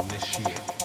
initiate,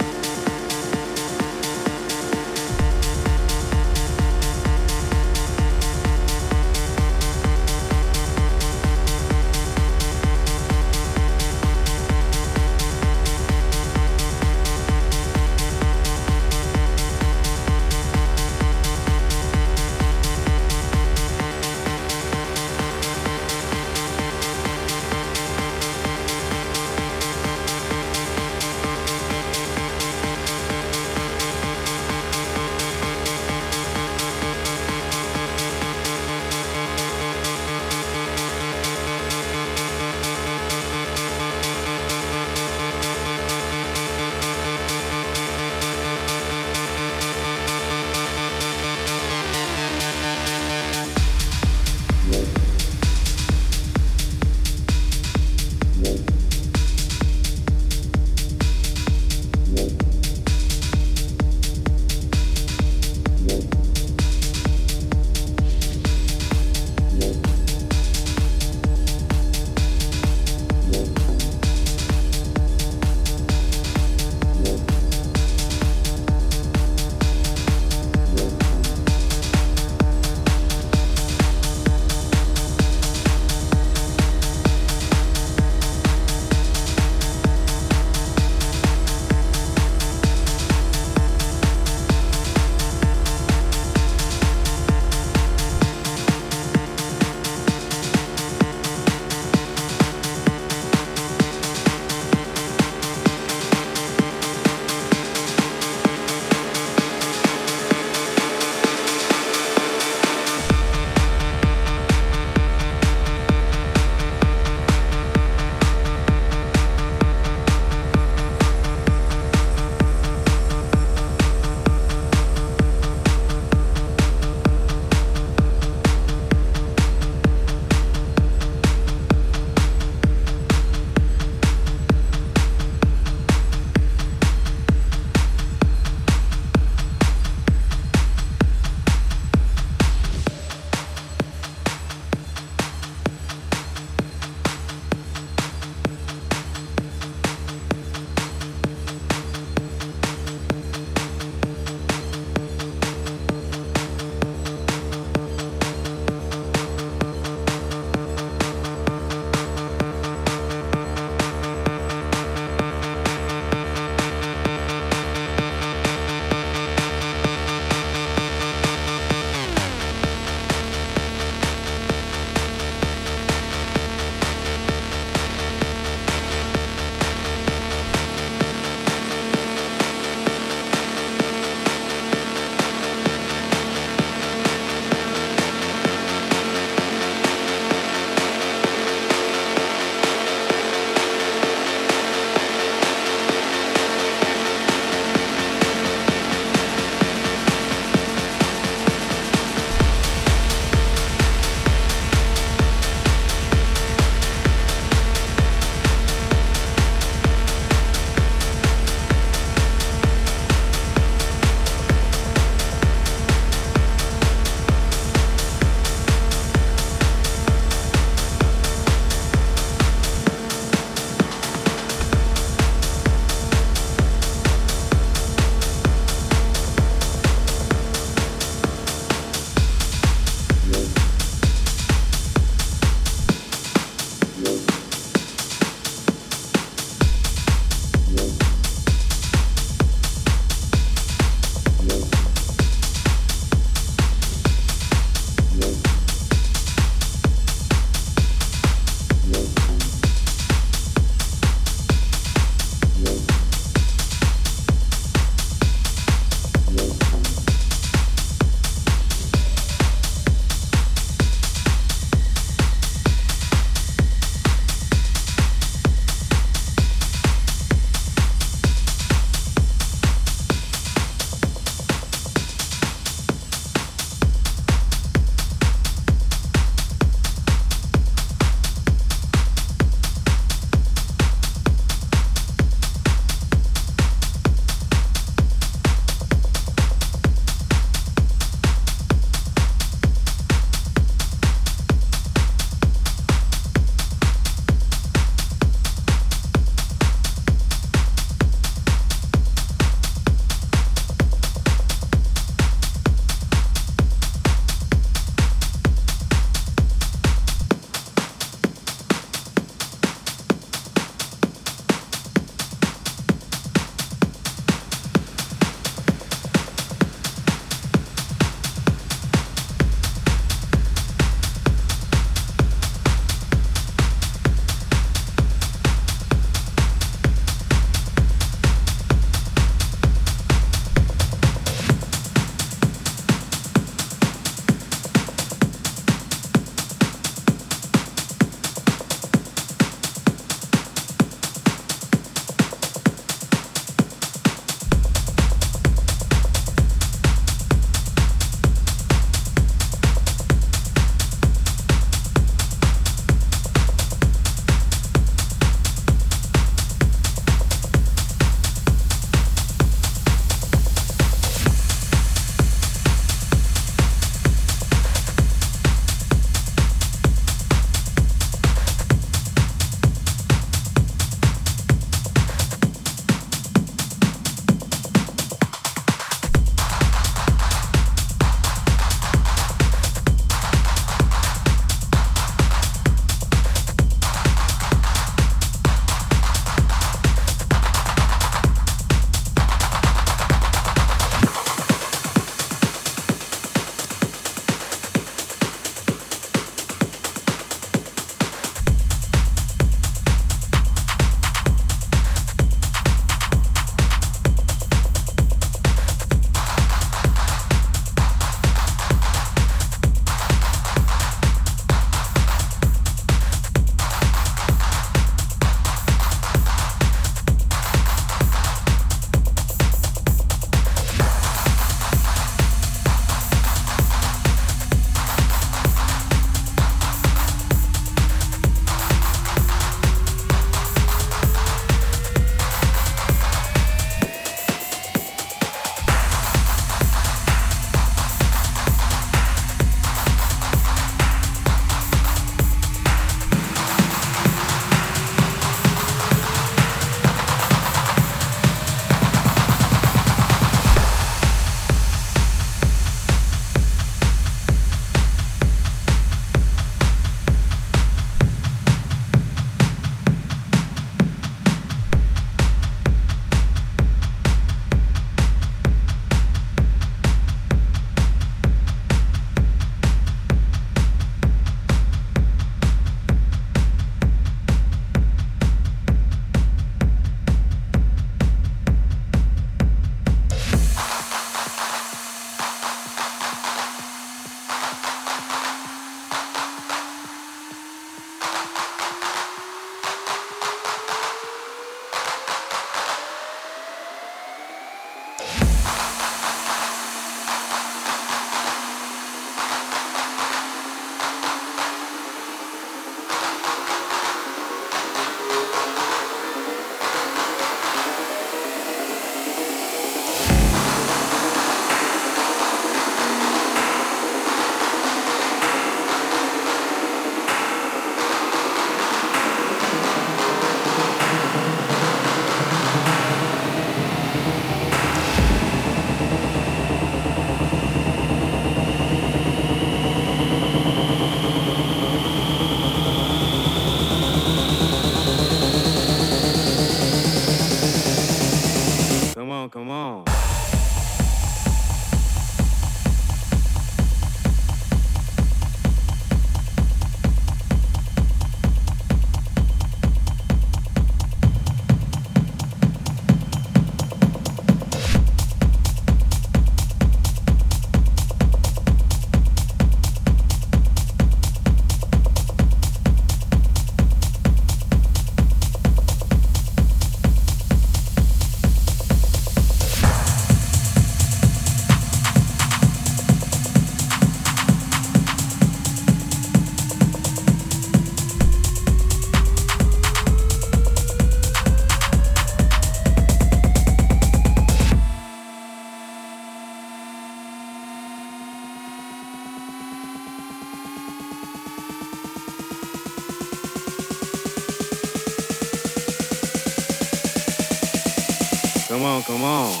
Come on, come on.